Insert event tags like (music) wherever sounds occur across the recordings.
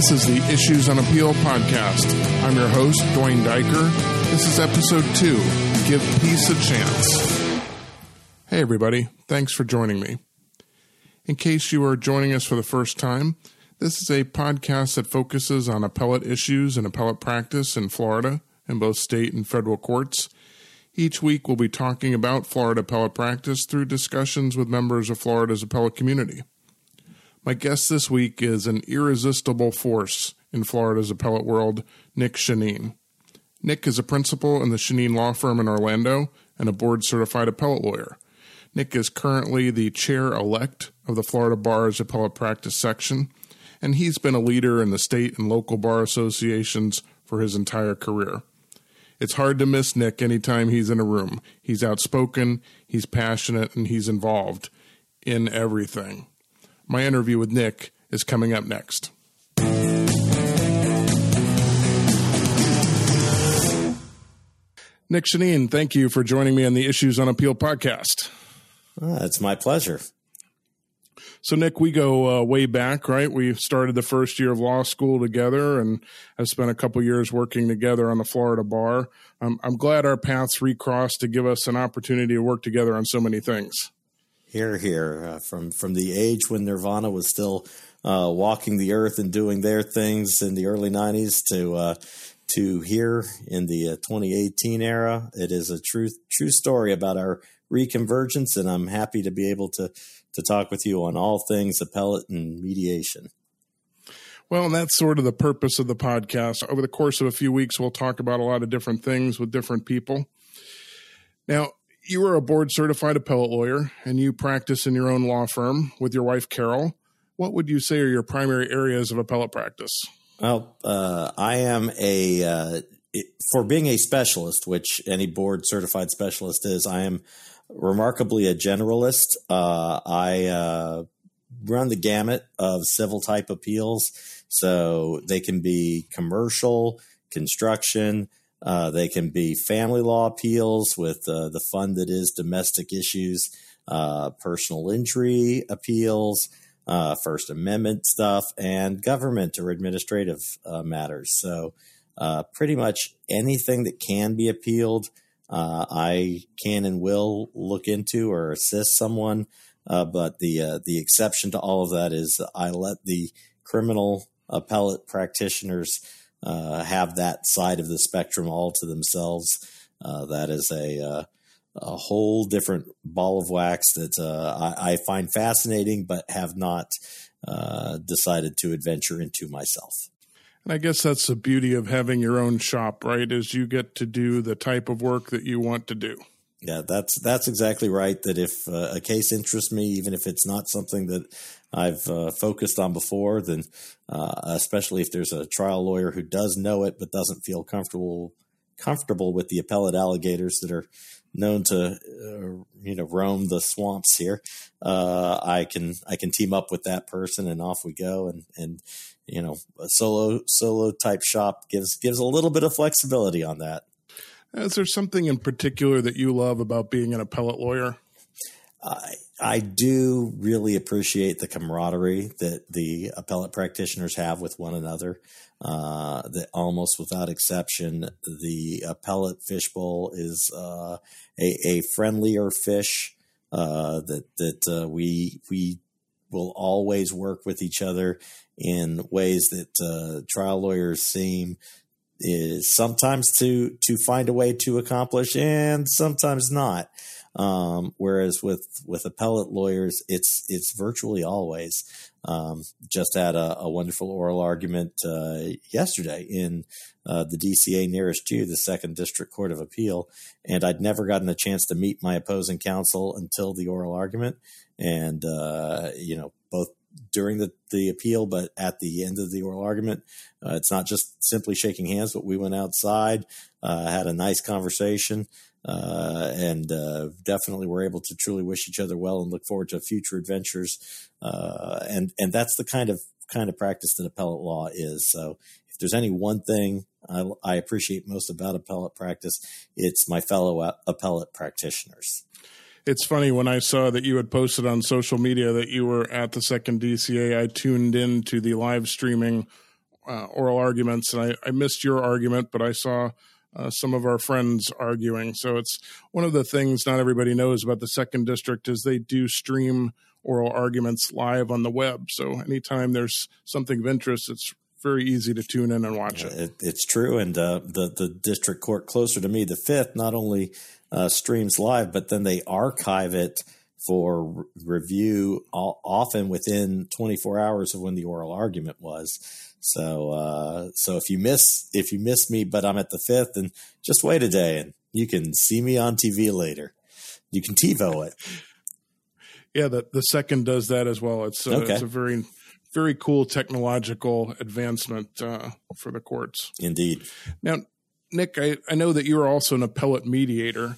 This is the Issues on Appeal podcast. I'm your host, Duane Daiker. This is episode two Give Peace a Chance. Hey, everybody. Thanks for joining me. In case you are joining us for the first time, this is a podcast that focuses on appellate issues and appellate practice in Florida in both state and federal courts. Each week, we'll be talking about Florida appellate practice through discussions with members of Florida's appellate community. My guest this week is an irresistible force in Florida's appellate world, Nick Shannin. Nick is a principal in the Shannin Law Firm in Orlando and a board certified appellate lawyer. Nick is currently the chair elect of the Florida Bar's Appellate Practice Section, and he's been a leader in the state and local bar associations for his entire career. It's hard to miss Nick anytime he's in a room. He's outspoken, he's passionate, and he's involved in everything. My interview with Nick is coming up next. Nick Shannin, thank you for joining me on the Issues on Appeal podcast. Uh, it's my pleasure. So, Nick, we go uh, way back, right? We started the first year of law school together and have spent a couple years working together on the Florida bar. Um, I'm glad our paths recrossed to give us an opportunity to work together on so many things. Here, here, uh, from from the age when Nirvana was still uh, walking the earth and doing their things in the early '90s to uh, to here in the uh, 2018 era, it is a true true story about our reconvergence, and I'm happy to be able to to talk with you on all things appellate and mediation. Well, and that's sort of the purpose of the podcast. Over the course of a few weeks, we'll talk about a lot of different things with different people. Now, you are a board certified appellate lawyer and you practice in your own law firm with your wife, Carol. What would you say are your primary areas of appellate practice? Well, uh, I am a, uh, for being a specialist, which any board certified specialist is, I am remarkably a generalist. Uh, I uh, run the gamut of civil type appeals. So they can be commercial, construction, uh, they can be family law appeals with uh, the fund that is domestic issues, uh, personal injury appeals, uh, First Amendment stuff, and government or administrative uh, matters. So, uh, pretty much anything that can be appealed, I can and will look into or assist someone. but the the exception to all of that is I let the criminal appellate practitioners uh, have that side of the spectrum all to themselves. Uh, that is a uh, a whole different ball of wax that uh, I, I, find fascinating, but have not uh, decided to adventure into myself. And I guess that's the beauty of having your own shop, right? Is you get to do the type of work that you want to do. Yeah, that's that's exactly right. That if uh, a case interests me, even if it's not something that I've uh, focused on before, then uh, especially if there's a trial lawyer who does know it but doesn't feel comfortable comfortable with the appellate alligators that are known to uh, you know roam the swamps here, uh, I can I can team up with that person and off we go and and you know a solo solo type shop gives gives a little bit of flexibility on that. Is there something in particular that you love about being an appellate lawyer? I I do really appreciate the camaraderie that the appellate practitioners have with one another. Uh, that almost without exception, the appellate fishbowl is uh, a, a friendlier fish. Uh, that that uh, we we will always work with each other in ways that uh, trial lawyers seem is sometimes to to find a way to accomplish and sometimes not. Um, whereas with with appellate lawyers, it's it's virtually always. Um, just had a, a, wonderful oral argument uh, yesterday in uh, the DCA nearest you, the Second District Court of Appeal, and I'd never gotten a chance to meet my opposing counsel until the oral argument, and uh, you know both during the, the appeal, but at the end of the oral argument, uh, it's not just simply shaking hands, but we went outside, uh, had a nice conversation, uh, and uh, definitely were able to truly wish each other well and look forward to future adventures. Uh, and and that's the kind of kind of practice that appellate law is. So if there's any one thing I, I appreciate most about appellate practice, it's my fellow appellate practitioners it's funny when I saw that you had posted on social media that you were at the second DCA. I tuned in to the live streaming uh, oral arguments, and I, I, missed your argument, but I saw uh, some of our friends arguing. So it's one of the things not everybody knows about the second district is they do stream oral arguments live on the web. So anytime there's something of interest, it's very easy to tune in and watch it. it it's true, and uh, the the district court closer to me, the fifth, not only uh, streams live, but then they archive it for re- review, all, often within 24 hours of when the oral argument was. So, uh, so if you miss if you miss me, but I'm at the fifth, and just wait a day, and you can see me on TV later. You can TiVo it. (laughs) Yeah, the the second does that as well. It's a, okay. it's a very very cool technological advancement uh, for the courts. Indeed. Now, Nick, I, I know that you're also an appellate mediator.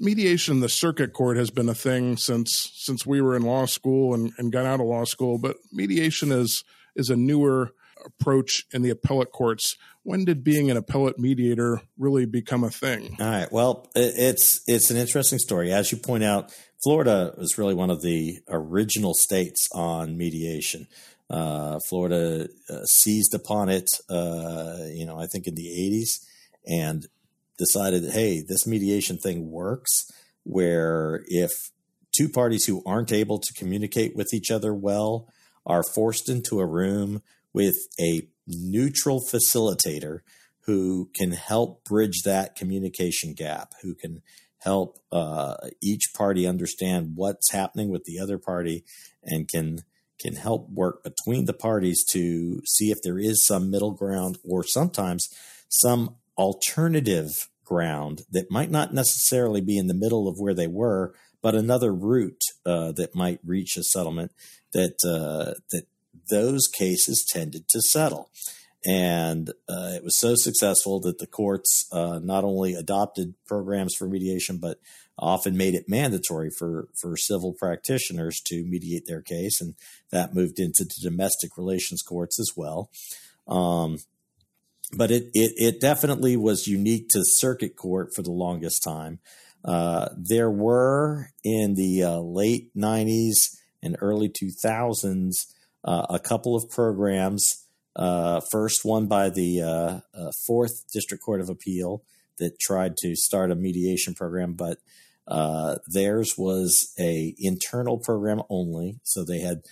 Mediation in the circuit court has been a thing since since we were in law school and, and got out of law school, but mediation is is a newer approach in the appellate courts. When did being an appellate mediator really become a thing? All right. Well, it's it's an interesting story. As you point out, Florida was really one of the original states on mediation. Uh, Florida uh, seized upon it, uh, you know, I think in the 80s and decided, hey, this mediation thing works. Where if two parties who aren't able to communicate with each other well are forced into a room with a neutral facilitator who can help bridge that communication gap, who can help uh, each party understand what's happening with the other party and can can help work between the parties to see if there is some middle ground or sometimes some alternative ground that might not necessarily be in the middle of where they were, but another route uh, that might reach a settlement that uh, that those cases tended to settle. And uh, it was so successful that the courts uh, not only adopted programs for mediation, but often made it mandatory for, for civil practitioners to mediate their case. And that moved into domestic relations courts as well. Um, but it, it, it, definitely was unique to circuit court for the longest time. Uh, there were in the uh, late 90s and early 2000s uh, a couple of programs uh, first one by the uh, uh, Fourth District Court of Appeal that tried to start a mediation program, but theirs was a internal program only. So they had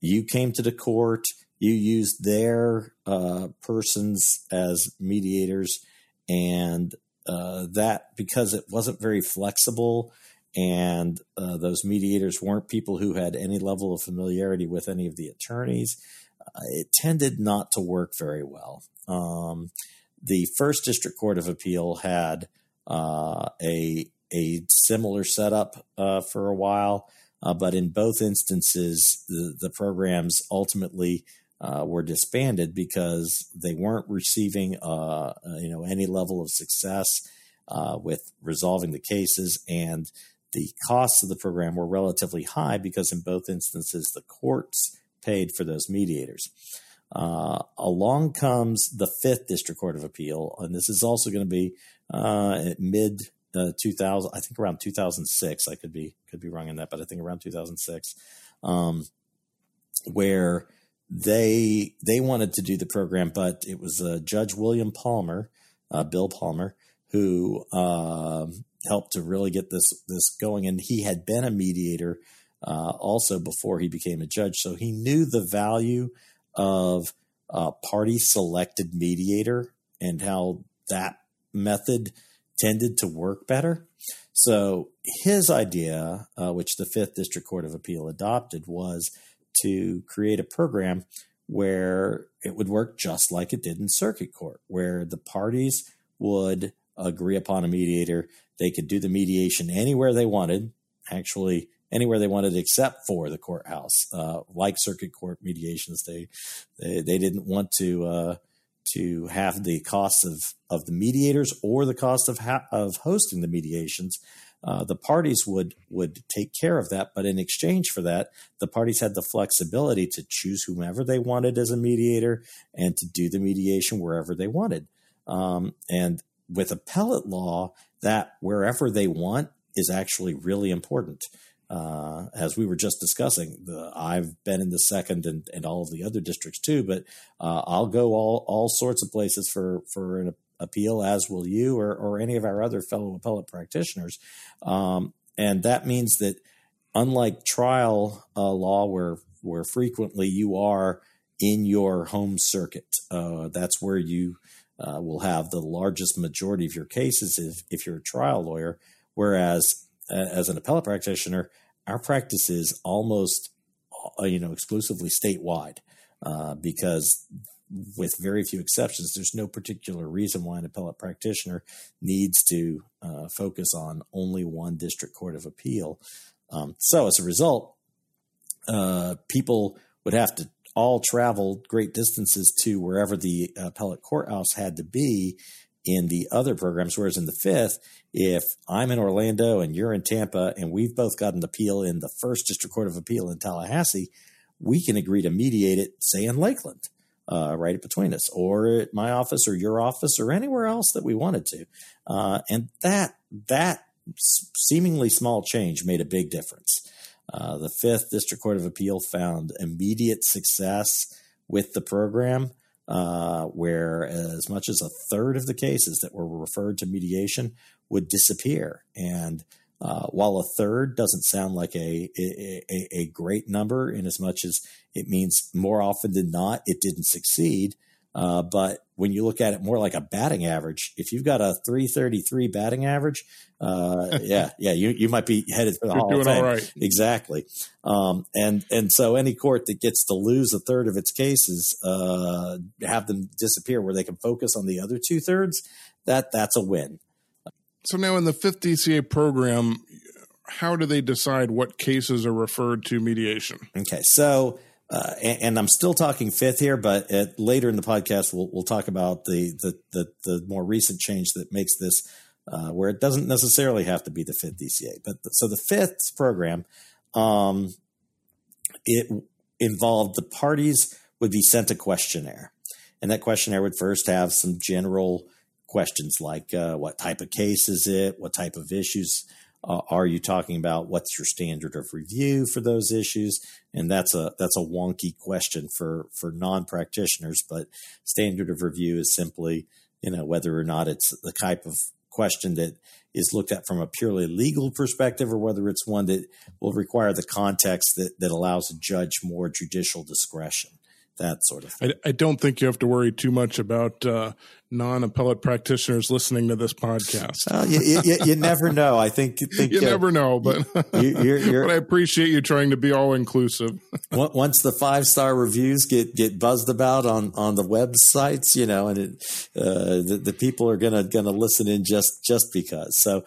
you came to the court, you used their uh, persons as mediators, and uh, that because it wasn't very flexible and uh, those mediators weren't people who had any level of familiarity with any of the attorneys it tended not to work very well. Um, the first district court of appeal had uh, a a similar setup uh, for a while, uh, but in both instances, the, the programs ultimately uh, were disbanded because they weren't receiving uh, uh, you know any level of success with resolving the cases and the costs of the program were relatively high because in both instances the courts paid for those mediators. Uh, along comes the Fifth District Court of Appeal, and this is also going to be uh, mid uh, 2000, I think around 2006. I could be could be wrong in that, but I think around 2006, um, where they they wanted to do the program, but it was uh, Judge William Palmer, uh, Bill Palmer, who um, helped to really get this this going, and he had been a mediator uh, also before he became a judge. So he knew the value of a party selected mediator and how that method tended to work better. So his idea, uh, which the Fifth District Court of Appeal adopted, was to create a program where it would work just like it did in circuit court, where the parties would agree upon a mediator. They could do the mediation anywhere they wanted. Actually, anywhere they wanted except for the courthouse. Uh, like circuit court mediations, they they, they didn't want to uh, to have the cost of of the mediators or the cost of ha- of hosting the mediations. Uh, the parties would would take care of that, but in exchange for that, the parties had the flexibility to choose whomever they wanted as a mediator and to do the mediation wherever they wanted. Um, and with appellate law, that wherever they want is actually really important uh, as we were just discussing, the, I've been in the second and, and all of the other districts too, but uh, I'll go all, all sorts of places for, for an appeal, as will you or, or any of our other fellow appellate practitioners. Um, and that means that unlike trial uh, law, where, where frequently you are in your home circuit, uh, that's where you uh, will have the largest majority of your cases if, if you're a trial lawyer. Whereas as an appellate practitioner, our practice is almost uh, you know exclusively statewide uh, because with very few exceptions, there's no particular reason why an appellate practitioner needs to uh, focus on only one district court of appeal. Um, so as a result, uh, people would have to all travel great distances to wherever the appellate courthouse had to be in the other programs. Whereas in the fifth, if I'm in Orlando and you're in Tampa and we've both got an appeal in the first district court of appeal in Tallahassee, we can agree to mediate it, say in Lakeland, uh, right between us, or at my office or your office or anywhere else that we wanted to. Uh, and that that seemingly small change made a big difference. Uh, the Fifth District Court of Appeal found immediate success with the program uh, where as much as a third of the cases that were referred to mediation would disappear. And uh, while a third doesn't sound like a, a, a great number, in as much as it means more often than not it didn't succeed, uh, but when you look at it more like a batting average, if you've got a 333 batting average, uh, (laughs) yeah, yeah, you, you might be headed for the You're Hall doing of Fame. all right. Exactly. Um, and, and so any court that gets to lose a third of its cases, uh, have them disappear where they can focus on the other two thirds, that, that's a win. So now in the fifth DCA program, how do they decide what cases are referred to mediation? Okay. So, uh, and, and, I'm still talking fifth here, but at, later in the podcast, we'll, we'll talk about the, the, the, the more recent change that makes this uh, where it doesn't necessarily have to be the fifth DCA. But the, so the fifth program, um, it involved the parties would be sent a questionnaire, and that questionnaire would first have some general questions like uh, what type of case is it, what type of issues uh, are you talking about? What's your standard of review for those issues? And that's a that's a wonky question for for non practitioners. But standard of review is simply you know whether or not it's the type of question that is looked at from a purely legal perspective or whether it's one that will require the context that, that allows a judge more judicial discretion that sort of thing. I, I don't think you have to worry too much about uh, non-appellate practitioners listening to this podcast. Well, you, you, you, never know. I think, think you uh, never know, but you're, (laughs) you're, but I appreciate you trying to be all inclusive. (laughs) once the five star reviews get get buzzed about on on the websites, you know, and it, uh, the, the people are gonna gonna listen in just just because. So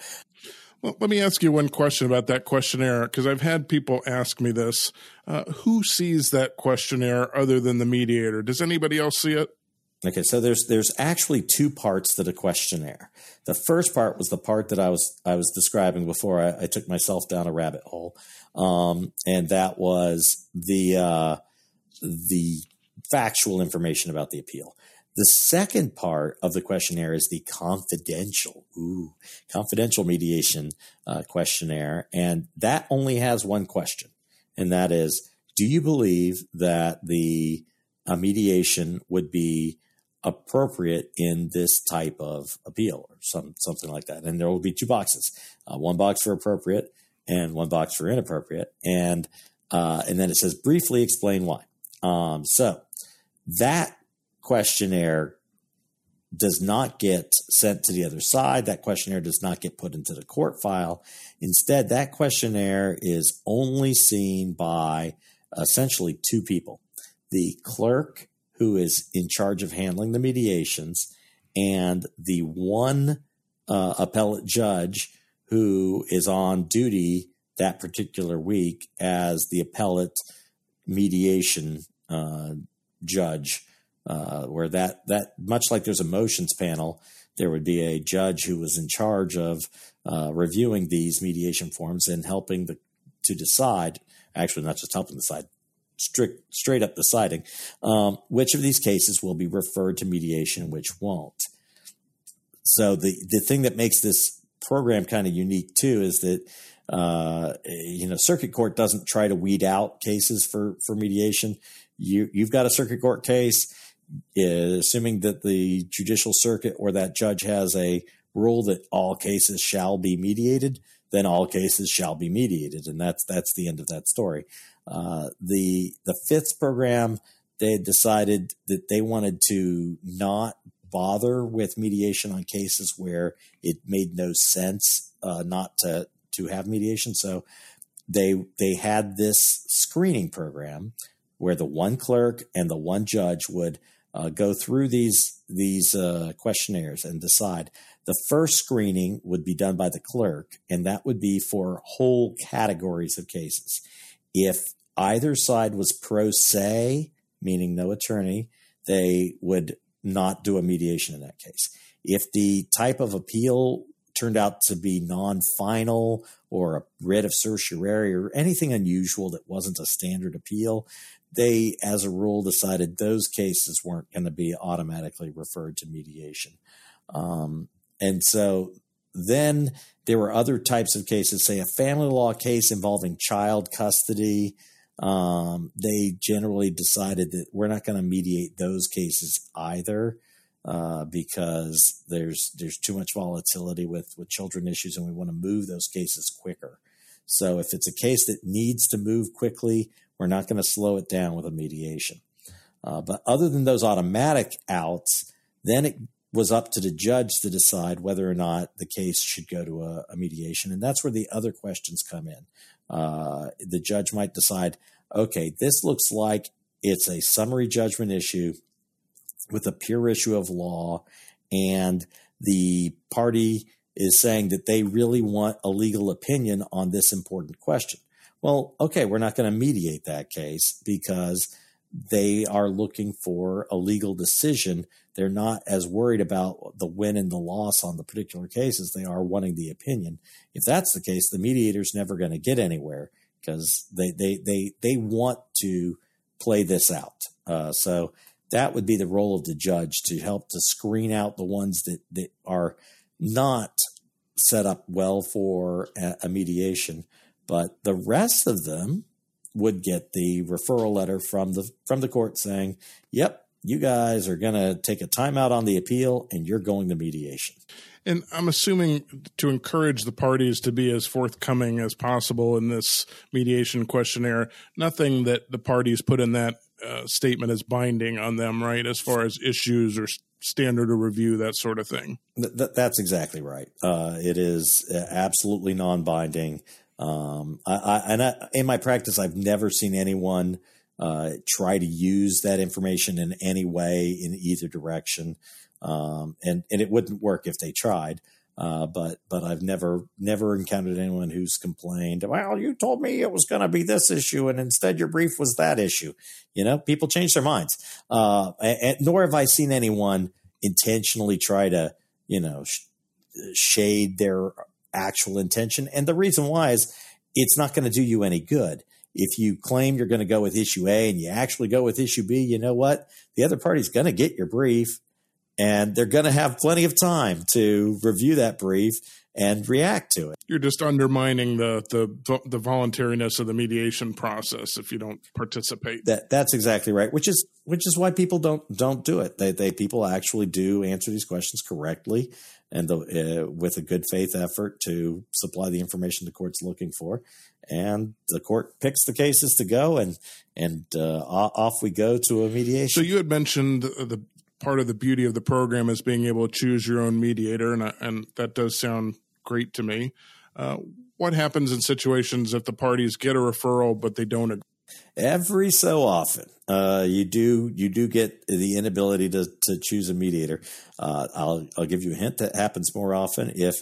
well, let me ask you one question about that questionnaire because I've had people ask me this. Uh, who sees that questionnaire other than the mediator? Does anybody else see it? Okay, so there's there's actually two parts to the questionnaire. The first part was the part that I was I was describing before I, I took myself down a rabbit hole, um, and that was the uh, the factual information about the appeal. The second part of the questionnaire is the confidential, ooh, confidential mediation uh, questionnaire, and that only has one question, and that is: Do you believe that the uh, mediation would be appropriate in this type of appeal or some something like that? And there will be two boxes: uh, one box for appropriate and one box for inappropriate, and uh, and then it says briefly explain why. Um, so that questionnaire does not get sent to the other side. That questionnaire does not get put into the court file. Instead, that questionnaire is only seen by essentially two people the clerk, who is in charge of handling the mediations, and the one uh, appellate judge who is on duty that particular week as the appellate mediation uh, judge uh, where that that much like there's a motions panel, there would be a judge who was in charge of uh, reviewing these mediation forms and helping the, to decide. Actually, not just helping decide, strict straight up deciding um, which of these cases will be referred to mediation, which won't. So the the thing that makes this program kind of unique too is that uh, you know circuit court doesn't try to weed out cases for for mediation. You you've got a circuit court case, assuming that the judicial circuit or that judge has a rule that all cases shall be mediated, then all cases shall be mediated, and that's that's the end of that story. Uh, the the fifth program they had decided that they wanted to not bother with mediation on cases where it made no sense uh, not to to have mediation. So they they had this screening program where the one clerk and the one judge would uh, go through these these uh, questionnaires and decide. The first screening would be done by the clerk, and that would be for whole categories of cases. If either side was pro se, meaning no attorney, they would not do a mediation in that case. If the type of appeal turned out to be non final or a writ of certiorari or anything unusual that wasn't a standard appeal, they, as a rule, decided those cases weren't going to be automatically referred to mediation. Um, and so then there were other types of cases, say a family law case involving child custody. Um, they generally decided that we're not going to mediate those cases either uh, because there's there's too much volatility with with children issues, and we want to move those cases quicker. So if it's a case that needs to move quickly, we're not going to slow it down with a mediation. Uh, but other than those automatic outs, then it was up to the judge to decide whether or not the case should go to a, a mediation. And that's where the other questions come in. Uh, the judge might decide, okay, this looks like it's a summary judgment issue with a pure issue of law, and the party is saying that they really want a legal opinion on this important question. Well, okay, we're not going to mediate that case because they are looking for a legal decision. They're not as worried about the win and the loss on the particular cases. They are wanting the opinion. If that's the case, the mediator's never going to get anywhere because they, they, they, they want to play this out. Uh, so that would be the role of the judge to help to screen out the ones that, that are not set up well for a, a mediation. But the rest of them would get the referral letter from the from the court saying, "Yep, you guys are going to take a timeout on the appeal and you're going to mediation." And I'm assuming to encourage the parties to be as forthcoming as possible in this mediation questionnaire, nothing that the parties put in that uh, statement is binding on them, right? As far as issues or standard of review, that sort of thing. Th- that's exactly right. Uh, it is uh, absolutely non binding. Um, I, I, and I, in my practice, I've never seen anyone uh, try to use that information in any way in either direction. Um, and, and it wouldn't work if they tried. Uh, but but I've never never encountered anyone who's complained. Well, you told me it was going to be this issue, and instead your brief was that issue. You know, people change their minds. Uh, and, nor have I seen anyone intentionally try to you know sh- shade their actual intention. And the reason why is it's not going to do you any good. If you claim you're going to go with issue A and you actually go with issue B, you know what? The other party's going to get your brief and they're going to have plenty of time to review that brief and react to it. You're just undermining the the the voluntariness of the mediation process if you don't participate. That that's exactly right. Which is which is why people don't don't do it. They they people actually do answer these questions correctly and the, uh, with a good faith effort to supply the information the court's looking for, and the court picks the cases to go, and and uh, off we go to a mediation. So you had mentioned the part of the beauty of the program is being able to choose your own mediator, and and that does sound great to me. Uh, what happens in situations if the parties get a referral but they don't agree? Every so often, uh, you do you do get the inability to to choose a mediator. Uh, I'll I'll give you a hint that happens more often if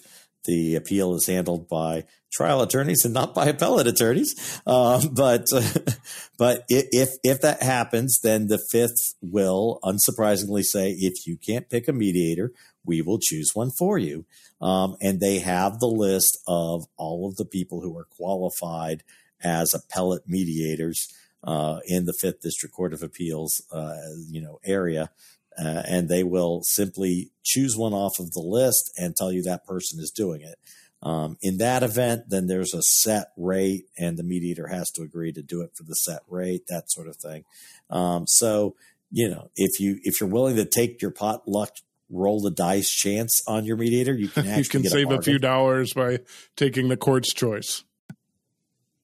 the appeal is handled by trial attorneys and not by appellate attorneys. Uh, but (laughs) but if if that happens, then the fifth will unsurprisingly say, if you can't pick a mediator, we will choose one for you. Um, and they have the list of all of the people who are qualified as appellate mediators uh, in the Fifth District Court of Appeals, uh, you know, area uh, and they will simply choose one off of the list and tell you that person is doing it. Um, in that event, then there's a set rate, and the mediator has to agree to do it for the set rate, that sort of thing. Um, so, you know, if you if you're willing to take your pot luck roll the dice chance on your mediator, you can (laughs) you can save a, a, few dollars by taking the court's choice.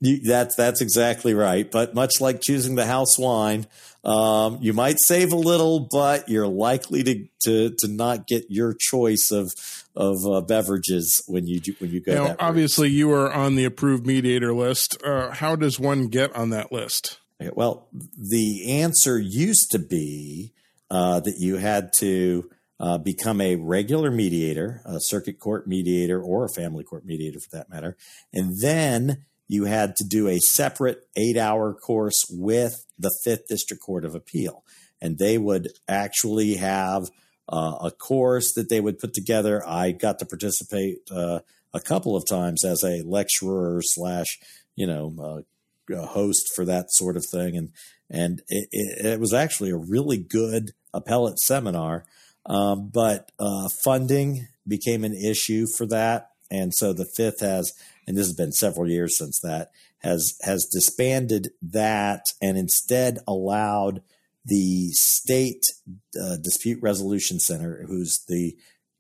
You, that's that's exactly right. But much like choosing the house wine, um, you might save a little, but you're likely to to, to not get your choice of of uh, beverages when you do, when you go. Now, obviously, you are on the approved mediator list. Uh, how does one get on that list? Well, the answer used to be uh, that you had to uh, become a regular mediator, a circuit court mediator, or a family court mediator for that matter, and then you had to do a separate eight hour course with the Fifth District Court of Appeal. And they would actually have uh, a course that they would put together. I got to participate uh, a couple of times as a lecturer slash, you know, uh, host for that sort of thing. And, and it, it, was actually a really good appellate seminar. Um, but uh, funding became an issue for that. And so the fifth has and this has been several years since that has has disbanded that and instead allowed the state uh, dispute resolution center who's the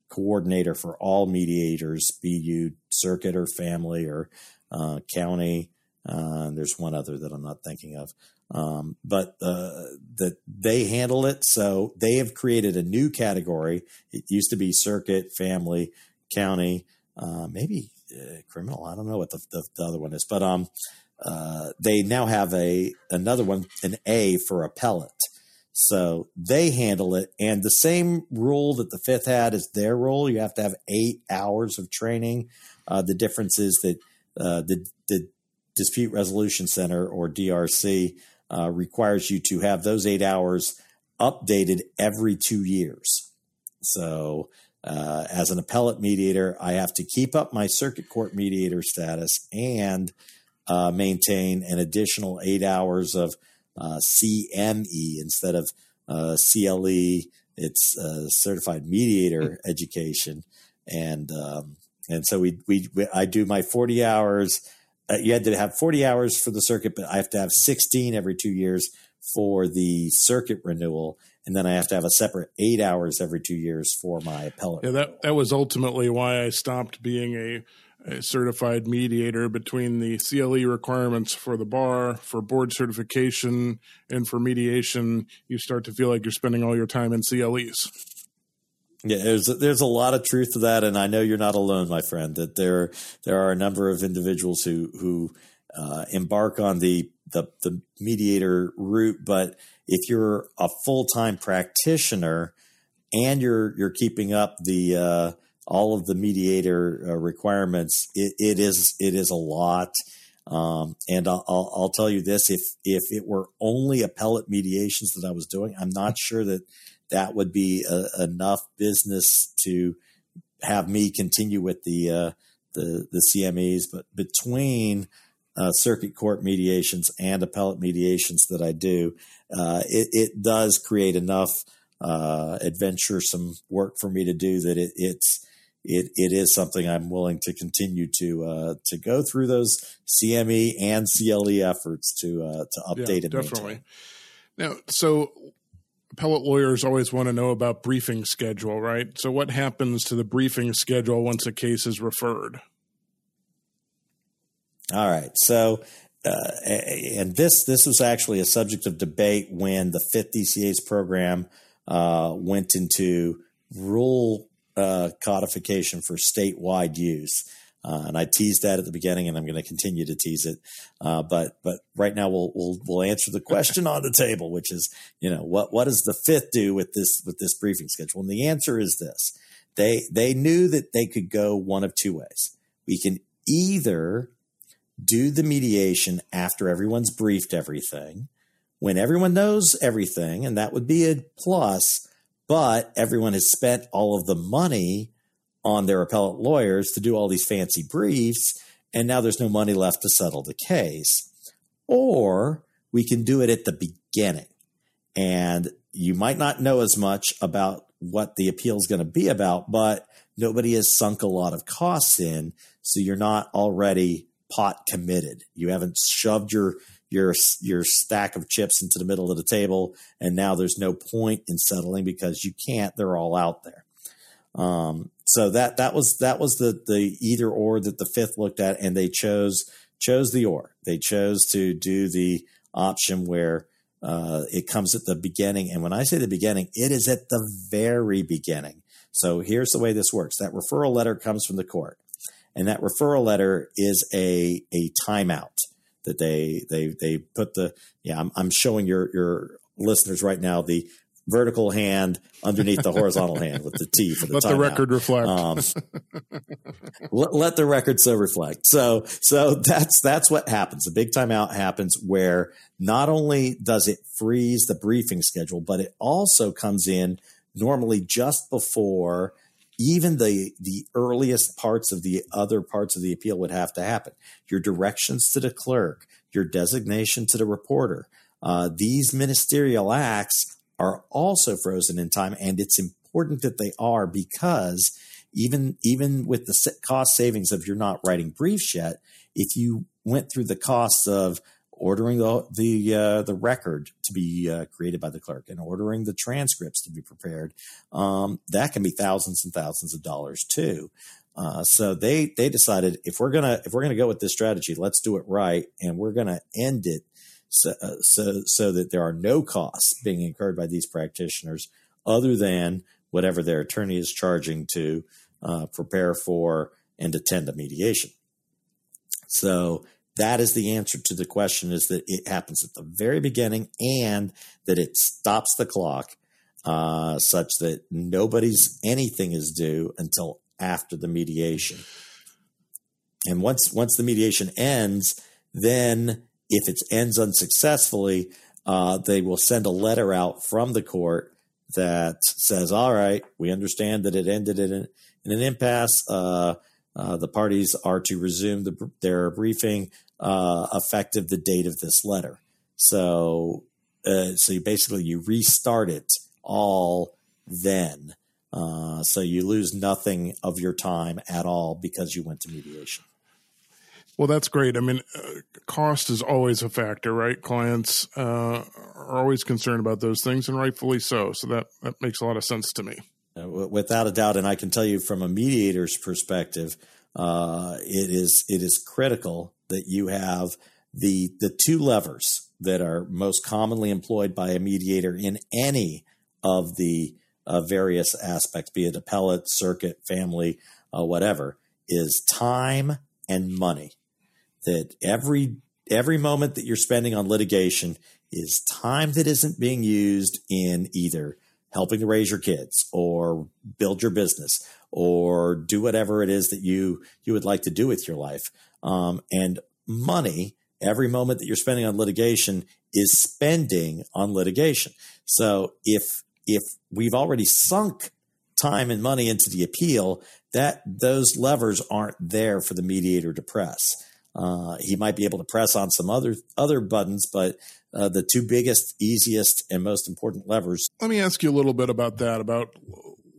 coordinator for all mediators be you circuit or family or uh, county uh, there's one other that i'm not thinking of um, but uh, that they handle it. So they have created a new category. It used to be circuit family county uh, maybe uh, criminal. I don't know what the, the, the, other one is, but um, uh, they now have a another one, an A for appellate. So they handle it, and the same rule that the fifth had is their rule. You have to have eight hours of training. Uh, the difference is that uh, the the dispute resolution center or DRC requires you to have those eight hours updated every two years. So uh, as an appellate mediator, I have to keep up my circuit court mediator status and uh, maintain an additional eight hours of uh, CME instead of uh, CLE. It's uh, certified mediator hmm. education, and um, and so we, we, we I do my forty hours. Uh, you had to have forty hours for the circuit, but I have to have sixteen every two years for the circuit renewal and then I have to have a separate eight hours every two years for my appellate. Yeah, that that was ultimately why I stopped being a, a, certified mediator between the CLE requirements for the bar, for board certification, and for mediation. You start to feel like you're spending all your time in CLEs. Yeah, there's there's a lot of truth to that, and I know you're not alone, my friend. That there there are a number of individuals who who uh, embark on the, the the mediator route, but if you're a full time practitioner and you're you're keeping up the uh, all of the mediator uh, requirements, it, it is it is a lot. Um, and I'll, I'll, I'll, tell you this: if if it were only appellate mediations that I was doing, I'm not sure that that would be a, enough business to have me continue with the uh, the the CMEs. But between uh, circuit court mediations and appellate mediations that I do, uh, it, it, does create enough uh, adventuresome work for me to do that it, it's it, it is something I'm willing to continue to uh, to go through those CME and CLE efforts to uh, to update yeah, and definitely. Maintain. Now, so appellate lawyers always want to know about briefing schedule, right? So, what happens to the briefing schedule once a case is referred? All right. So, uh, and this this was actually a subject of debate when the fifth DCA's program uh, went into rule uh, codification for statewide use. Uh, and I teased that at the beginning, and I'm going to continue to tease it. Uh, but but right now we'll we'll we'll answer the question (laughs) on the table, which is you know what what does the fifth do with this with this briefing schedule? And the answer is this: they they knew that they could go one of two ways. We can either do the mediation after everyone's briefed everything, when everyone knows everything, and that would be a plus, but everyone has spent all of the money on their appellate lawyers to do all these fancy briefs, and now there's no money left to settle the case. Or we can do it at the beginning. And you might not know as much about what the appeal is going to be about, but nobody has sunk a lot of costs in, so you're not already pot committed. You haven't shoved your your your stack of chips into the middle of the table, and now there's no point in settling because you can't. They're all out there. Um, so that that was that was the the either or that the fifth looked at, and they chose chose the or. They chose to do the option where uh, it comes at the beginning, and when I say the beginning, it is at the very beginning. So here's the way this works: that referral letter comes from the court, and that referral letter is a a timeout that they they they put the yeah. I'm, I'm showing your your listeners right now the vertical hand underneath the horizontal hand with the T for the let the record reflect. Um, let, let, the record so reflect. So so that's that's what happens. The big timeout happens where not only does it freeze the briefing schedule, but it also comes in normally just before even the the earliest parts of the other parts of the appeal would have to happen. Your directions to the clerk, your designation to the reporter. Uh, these ministerial acts are also frozen in time, and it's important that they are because even even with the cost savings of you're not writing briefs yet, if you went through the costs of ordering the the uh, the record to be uh, created by the clerk and ordering the transcripts to be prepared, um, that can be thousands and thousands of dollars too. Uh, so they they decided if we're gonna if we're gonna go with this strategy, let's do it right, and we're gonna end it so, uh, so, so that there are no costs being incurred by these practitioners other than whatever their attorney is charging to uh, prepare for and attend a mediation. So that is the answer to the question is that it happens at the very beginning and that it stops the clock uh, such that nobody's anything is due until after the mediation. And once once the mediation ends, then if it ends unsuccessfully, uh, they will send a letter out from the court that says, "All right, we understand that it ended in an, in an impasse. Uh, uh, the parties are to resume the, their briefing uh, effective the date of this letter." So, uh, so you basically you restart it all then. Uh, so you lose nothing of your time at all because you went to mediation. Well, that's great. I mean, uh, cost is always a factor, right? Clients uh, are always concerned about those things, and rightfully so. So that, that makes a lot of sense to me. Uh, without a doubt, and I can tell you from a mediator's perspective, uh, it is it is critical that you have the the two levers that are most commonly employed by a mediator in any of the uh, various aspects, be it appellate, circuit, family, uh, whatever, is time and money. That every every moment that you're spending on litigation is time that isn't being used in either helping to raise your kids or build your business or do whatever it is that you you would like to do with your life um, and money every moment that you're spending on litigation is spending on litigation so if if we've already sunk time and money into the appeal that those levers aren't there for the mediator to press uh, he might be able to press on some other other buttons, but uh, the two biggest, easiest, and most important levers. Let me ask you a little bit about that, about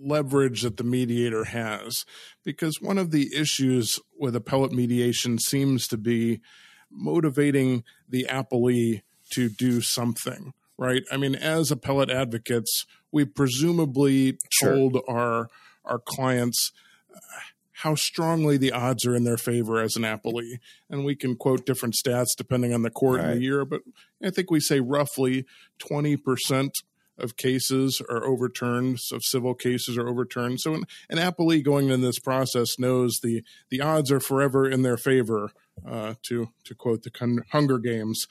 leverage that the mediator has, because one of the issues with appellate mediation seems to be motivating the appellee to do something. Right? I mean, as appellate advocates, we presumably sure. told our our clients uh, how strongly the odds are in their favor as an appellee. And we can quote different stats depending on the court right. and the year, but I think we say roughly 20% of cases are overturned, of civil cases are overturned. So an, an appellee going in this process knows the, the odds are forever in their favor, uh, to, to quote the Hunger Games.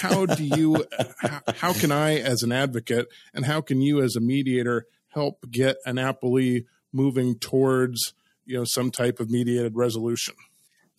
How do you, (laughs) how, how can I as an advocate and how can you as a mediator help get an appellee moving towards – you know some type of mediated resolution.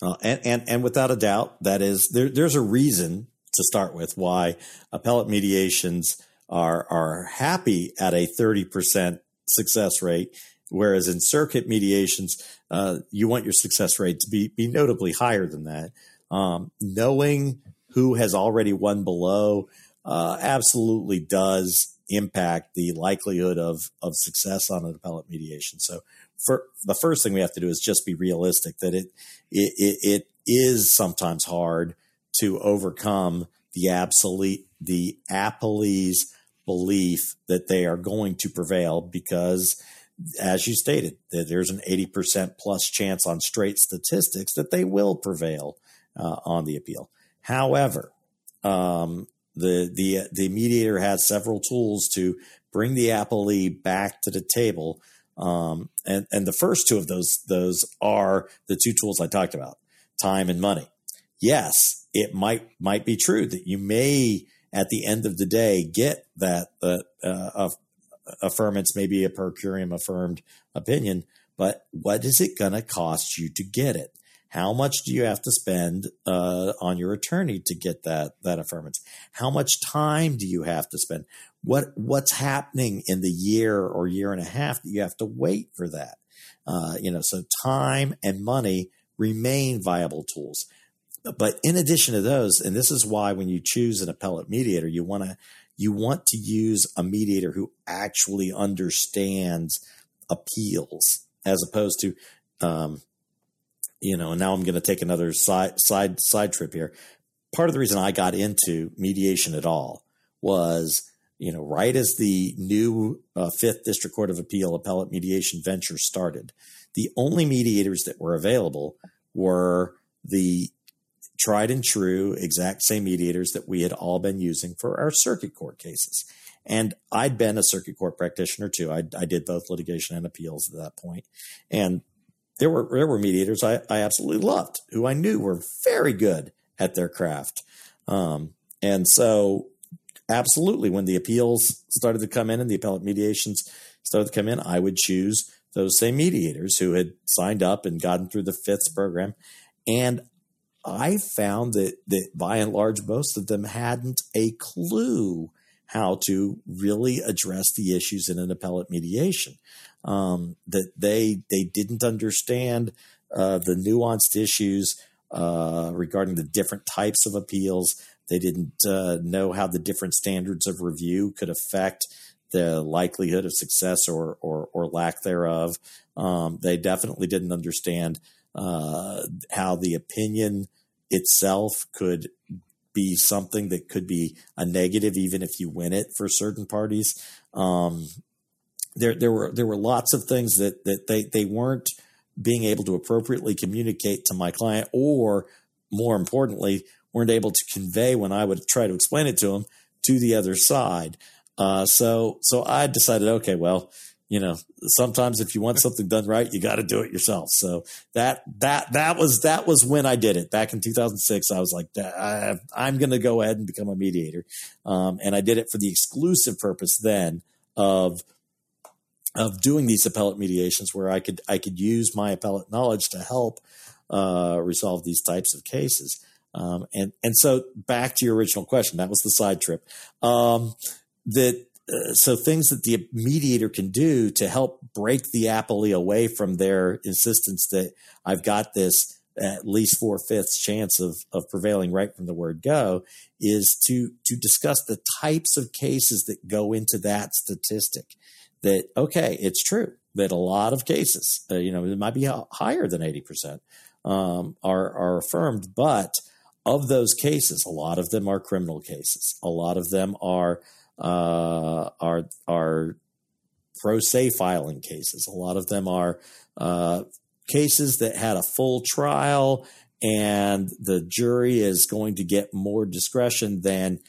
Uh, and, and and without a doubt, that is there, there's a reason to start with why appellate mediations are are happy at a thirty percent success rate, whereas in circuit mediations, uh, you want your success rate to be be notably higher than that. Um, knowing who has already won below uh, absolutely does impact the likelihood of of success on an appellate mediation. So, for the first thing we have to do is just be realistic that it it, it, it is sometimes hard to overcome the absolute the appellee's belief that they are going to prevail because as you stated that there's an 80% plus chance on straight statistics that they will prevail uh, on the appeal. However um, the the the mediator has several tools to bring the appellee back to the table um, and and the first two of those those are the two tools I talked about time and money. Yes it might might be true that you may at the end of the day get that uh, uh, affirmance, maybe a per curiam affirmed opinion, but what is it going to cost you to get it? How much do you have to spend uh, on your attorney to get that that affirmance? How much time do you have to spend? What what's happening in the year or year and a half that you have to wait for that? Uh, you know, so time and money remain viable tools but in addition to those, and this is why when you choose an appellate mediator, you want to you want to use a mediator who actually understands appeals as opposed to um, you know and now i'm going to take another side side side trip here. Part of the reason i got into mediation at all was you know right as the new uh, fifth district court of appeal appellate mediation venture started the only mediators that were available were the tried and true, exact same mediators that we had all been using for our circuit court cases. And I'd been a circuit court practitioner too. I, I did both litigation and appeals at that point. And there were there were mediators I, I absolutely loved, who I knew were very good at their craft. Um, and so, absolutely, when the appeals started to come in and the appellate mediations started to come in, I would choose those same mediators who had signed up and gotten through the fifth program. And I found that that by and large most of them hadn't a clue how to really address the issues in an appellate mediation. Um, that they they didn't understand uh, the nuanced issues uh, regarding the different types of appeals. They didn't uh, know how the different standards of review could affect the likelihood of success or or, or lack thereof. Um, they definitely didn't understand uh, how the opinion itself could be something that could be a negative, even if you win it for certain parties. Um, there, there were there were lots of things that that they they weren't being able to appropriately communicate to my client, or more importantly, weren't able to convey when I would try to explain it to them to the other side. Uh, so so I decided, okay, well, you know, sometimes if you want something done right, you got to do it yourself. So that that that was that was when I did it back in 2006. I was like, I, am going to go ahead and become a mediator, um, and I did it for the exclusive purpose then of of doing these appellate mediations, where I could I could use my appellate knowledge to help uh, resolve these types of cases. Um, and and so back to your original question, that was the side trip. Um, that uh, so things that the mediator can do to help break the appellee away from their insistence that I've got this at least four fifths chance of, of prevailing right from the word go is to to discuss the types of cases that go into that statistic. That okay, it's true that a lot of cases, uh, you know, it might be higher than eighty percent, um, are are affirmed, but of those cases, a lot of them are criminal cases. A lot of them are uh, are are pro se filing cases. A lot of them are uh, cases that had a full trial, and the jury is going to get more discretion than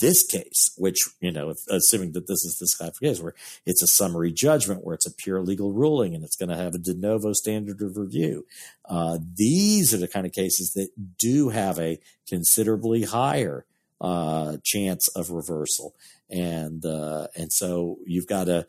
this case, which, you know, if, assuming that this is this kind of case where it's a summary judgment, where it's a pure legal ruling and it's going to have a de novo standard of review. Uh, these are the kind of cases that do have a considerably higher uh, chance of reversal and uh, and so you've got to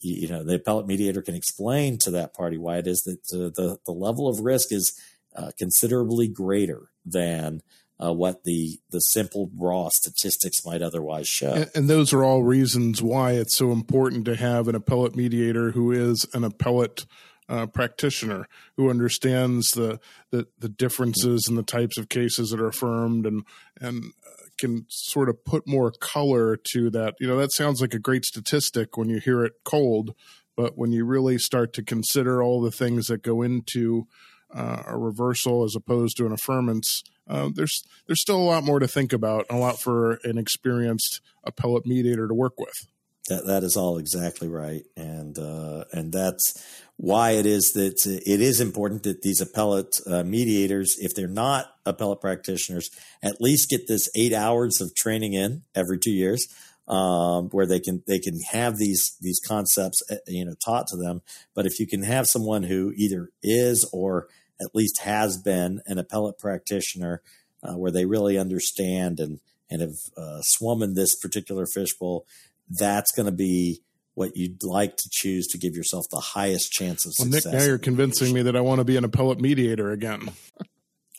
you know the appellate mediator can explain to that party why it is that the the level of risk is uh, considerably greater than uh, what the the simple raw statistics might otherwise show. And, and, those are all reasons why it's so important to have an appellate mediator who is an appellate uh, practitioner who understands the, the, the differences in the types of cases that are affirmed and and can sort of put more color to that. You know, that sounds like a great statistic when you hear it cold, but when you really start to consider all the things that go into uh, a reversal as opposed to an affirmance, uh, there's there's still a lot more to think about, a lot for an experienced appellate mediator to work with. That that is all exactly right, and uh, and that's why it is that it is important that these appellate uh, mediators, if they're not appellate practitioners, at least get this eight hours of training in every two years, um, where they can they can have these these concepts uh, you know taught to them. But if you can have someone who either is or at least has been an appellate practitioner, uh, where they really understand and and have uh, swum in this particular fishbowl that's going to be what you'd like to choose to give yourself the highest chance of well, success. Nick, now you're convincing me that I want to be an appellate mediator again.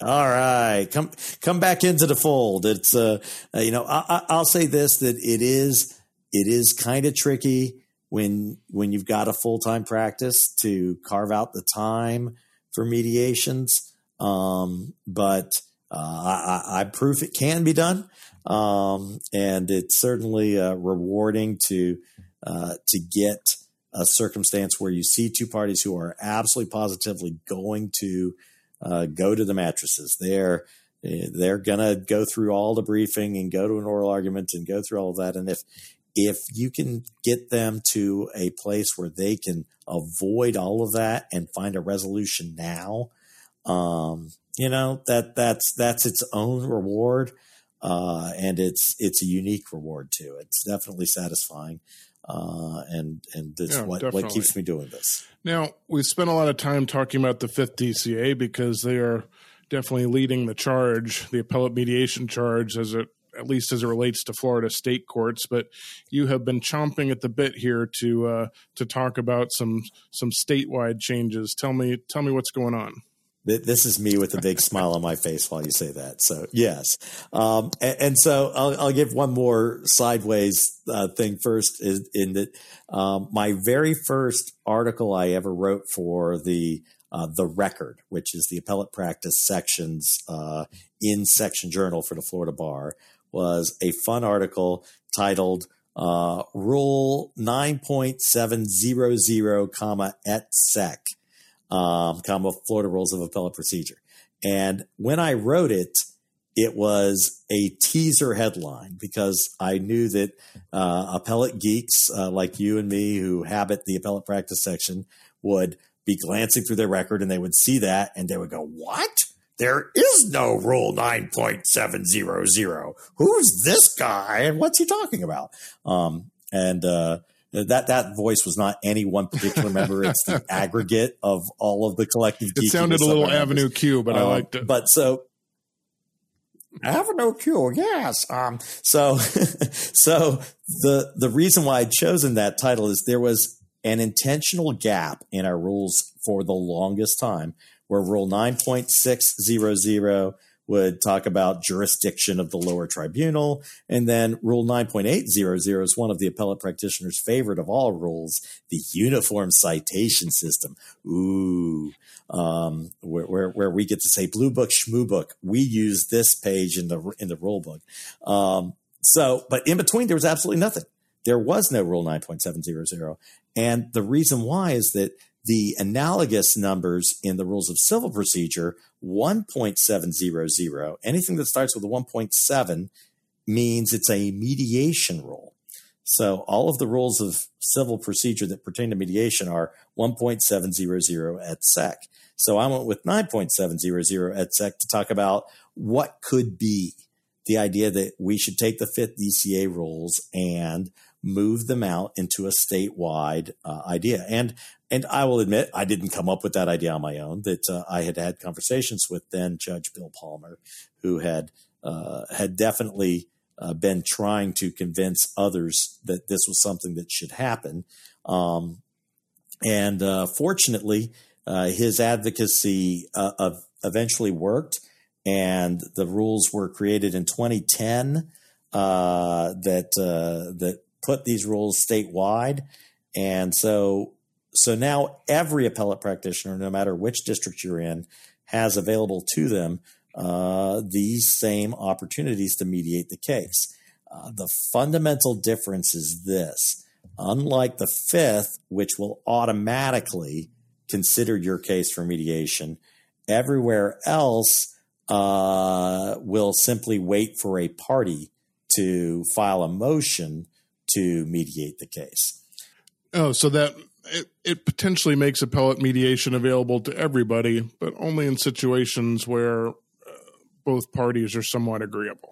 All right, come come back into the fold. It's uh, uh you know I, I'll say this that it is it is kind of tricky when when you've got a full time practice to carve out the time for mediations. Um, but I, I, proof it can be done. Um, and it's certainly uh, rewarding to uh, to get a circumstance where you see two parties who are absolutely positively going to uh, go to the mattresses. They're they're gonna go through all the briefing and go to an oral argument and go through all of that. And if if you can get them to a place where they can avoid all of that and find a resolution now, um, you know that that's that's its own reward uh, and it's it's a unique reward too. It's definitely satisfying, uh, and and it's yeah, what what keeps me doing this. Now we spent a lot of time talking about the fifth DCA because they are definitely leading the charge, the appellate mediation charge, as it at least as it relates to Florida state courts. But you have been chomping at the bit here to uh, to talk about some some statewide changes. Tell me tell me what's going on this is me with a big smile on my face while you say that. So yes, um, and, and, so I'll, I'll, give one more sideways uh, thing first. Is in that um, my very first article I ever wrote for the uh, the record, which is the appellate practice sections uh, in section journal for the Florida Bar, was a fun article titled uh, "Rule Nine Point Seven Zero Zero, comma et seq." Um, comma Florida Rules of Appellate Procedure. And when I wrote it, it was a teaser headline because I knew that uh, appellate geeks uh, like you and me who habit the appellate practice section would be glancing through their record and they would see that and they would go, What? There is no Rule 9.700. Who's this guy and what's he talking about? Um, and uh, that that voice was not any one particular member. (laughs) It's the aggregate of all of the collective. It sounded a little Avenue Q, but um, I liked it. But so Avenue Q, yes. Um, so (laughs) so the the reason why I'd chosen that title is there was an intentional gap in our rules for the longest time, where Rule nine point six zero zero would talk about jurisdiction of the lower tribunal. And then Rule 9.800 is one of the appellate practitioner's favorite of all rules, the uniform citation system. Ooh, um, where, where, where, we get to say blue book, schmoo book. We use this page in the, in the rule book. Um, so, but in between, there was absolutely nothing. There was no Rule 9.700. And the reason why is that the analogous numbers in the rules of civil procedure 1.700 anything that starts with a 1.7 means it's a mediation rule. So all of the rules of civil procedure that pertain to mediation are 1.700 et seq. So i went with 9.700 et seq to talk about what could be the idea that we should take the fifth dca rules and move them out into a statewide uh, idea. And and I will admit I didn't come up with that idea on my own. That uh, I had had conversations with then Judge Bill Palmer, who had uh, had definitely uh, been trying to convince others that this was something that should happen. Um, and uh, fortunately, uh, his advocacy of eventually worked, and the rules were created in 2010. Uh, that uh, that put these rules statewide. And so, so now every appellate practitioner, no matter which district you're in, has available to them uh, these same opportunities to mediate the case. Uh, the fundamental difference is this unlike the fifth, which will automatically consider your case for mediation, everywhere else uh, will simply wait for a party to file a motion to mediate the case. Oh, so that it, it potentially makes appellate mediation available to everybody, but only in situations where uh, both parties are somewhat agreeable.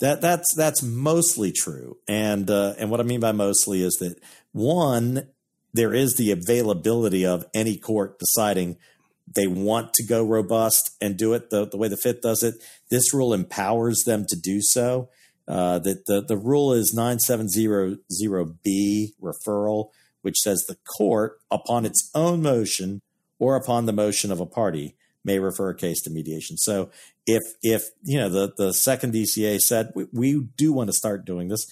That that's that's mostly true, and uh, and what I mean by mostly is that one, there is the availability of any court deciding they want to go robust and do it the, the way the Fifth does it. This rule empowers them to do so. Uh, that the, the rule is 9700B referral, which says the court, upon its own motion or upon the motion of a party, may refer a case to mediation. So if if you know the the second DCA said we, we do want to start doing this,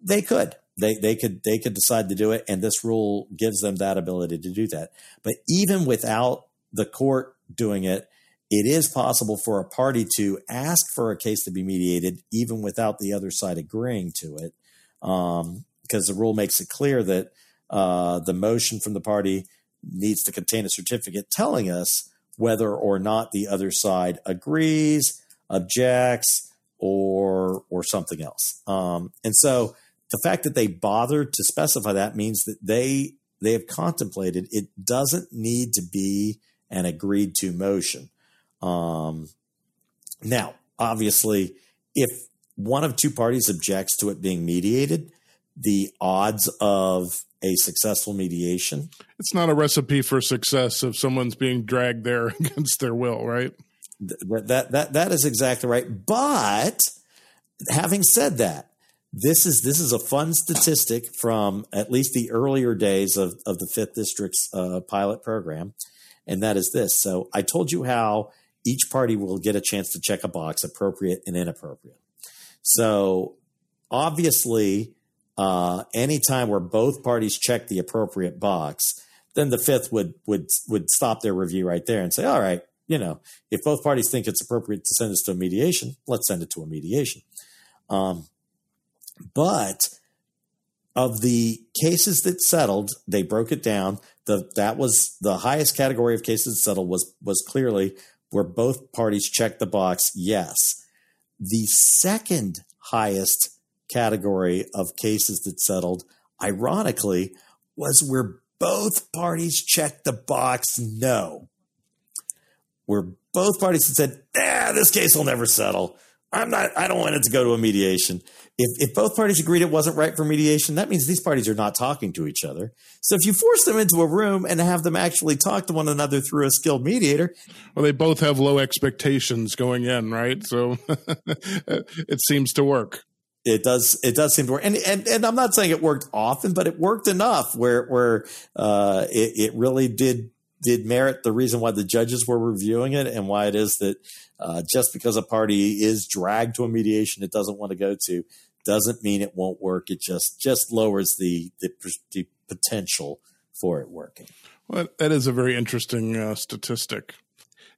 they could. They they could they could decide to do it, and this rule gives them that ability to do that. But even without the court doing it, it is possible for a party to ask for a case to be mediated, even without the other side agreeing to it, um, because the rule makes it clear that uh, the motion from the party needs to contain a certificate telling us whether or not the other side agrees, objects, or or something else. Um, and so the fact that they bothered to specify that means that they they have contemplated it doesn't need to be an agreed to motion. Um, now, obviously, if one of two parties objects to it being mediated, the odds of a successful mediation. It's not a recipe for success if someone's being dragged there (laughs) against their will, right? That that that, that is exactly right. But having said that, this is this is a fun statistic from at least the earlier days of, of the fifth district's uh, pilot program, and that is this. So I told you how each party will get a chance to check a box, appropriate and inappropriate. So obviously, uh, anytime where both parties check the appropriate box, then the fifth would would would stop their review right there and say, all right, you know, if both parties think it's appropriate to send this to a mediation, let's send it to a mediation. Um, but of the cases that settled, they broke it down. The that was the highest category of cases settled was was clearly where both parties checked the box yes. The second highest category of cases that settled, ironically, was where both parties checked the box no. Where both parties said, "Ah, this case will never settle. I'm not. I don't want it to go to a mediation." If, if both parties agreed it wasn't right for mediation, that means these parties are not talking to each other. So if you force them into a room and have them actually talk to one another through a skilled mediator, well, they both have low expectations going in, right? So (laughs) it seems to work it does it does seem to work. And, and and i'm not saying it worked often but it worked enough where where uh, it, it really did did merit the reason why the judges were reviewing it and why it is that uh, just because a party is dragged to a mediation it doesn't want to go to doesn't mean it won't work. It just just lowers the the, the potential for it working. Well that is a very interesting uh, statistic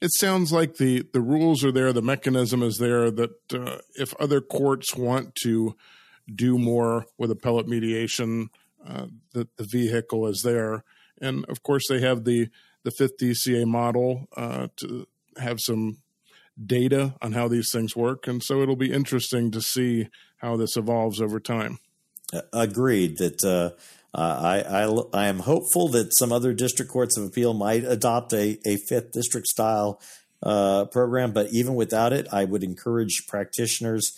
it sounds like the the rules are there, the mechanism is there. That uh, if other courts want to do more with appellate mediation, uh, that the vehicle is there, and of course they have the the fifth DCA model uh, to have some data on how these things work, and so it'll be interesting to see how this evolves over time. Agreed that uh, I, I, I am hopeful that some other district courts of appeal might adopt a, a fifth district style uh, program, but even without it, I would encourage practitioners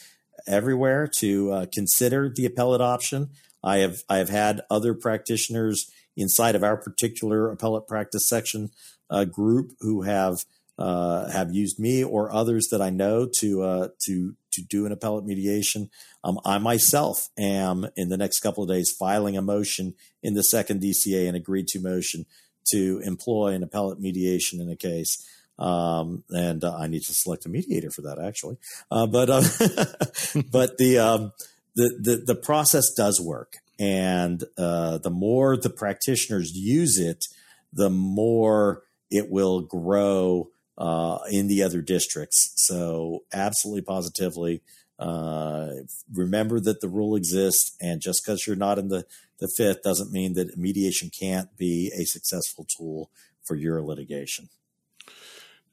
everywhere to uh, consider the appellate option. I have I have had other practitioners inside of our particular appellate practice section uh, group who have uh, have used me or others that I know to to to do an appellate mediation. Um, I myself am in the next couple of days filing a motion in the second DCA, and agreed to motion to employ an appellate mediation in a case. Um, and uh, I need to select a mediator for that, actually. Uh, but uh, (laughs) but the, um, the the the process does work, and uh, the more the practitioners use it, the more it will grow uh, in the other districts. So, absolutely positively, uh, remember that the rule exists, and just because you're not in the, the fifth doesn't mean that mediation can't be a successful tool for your litigation.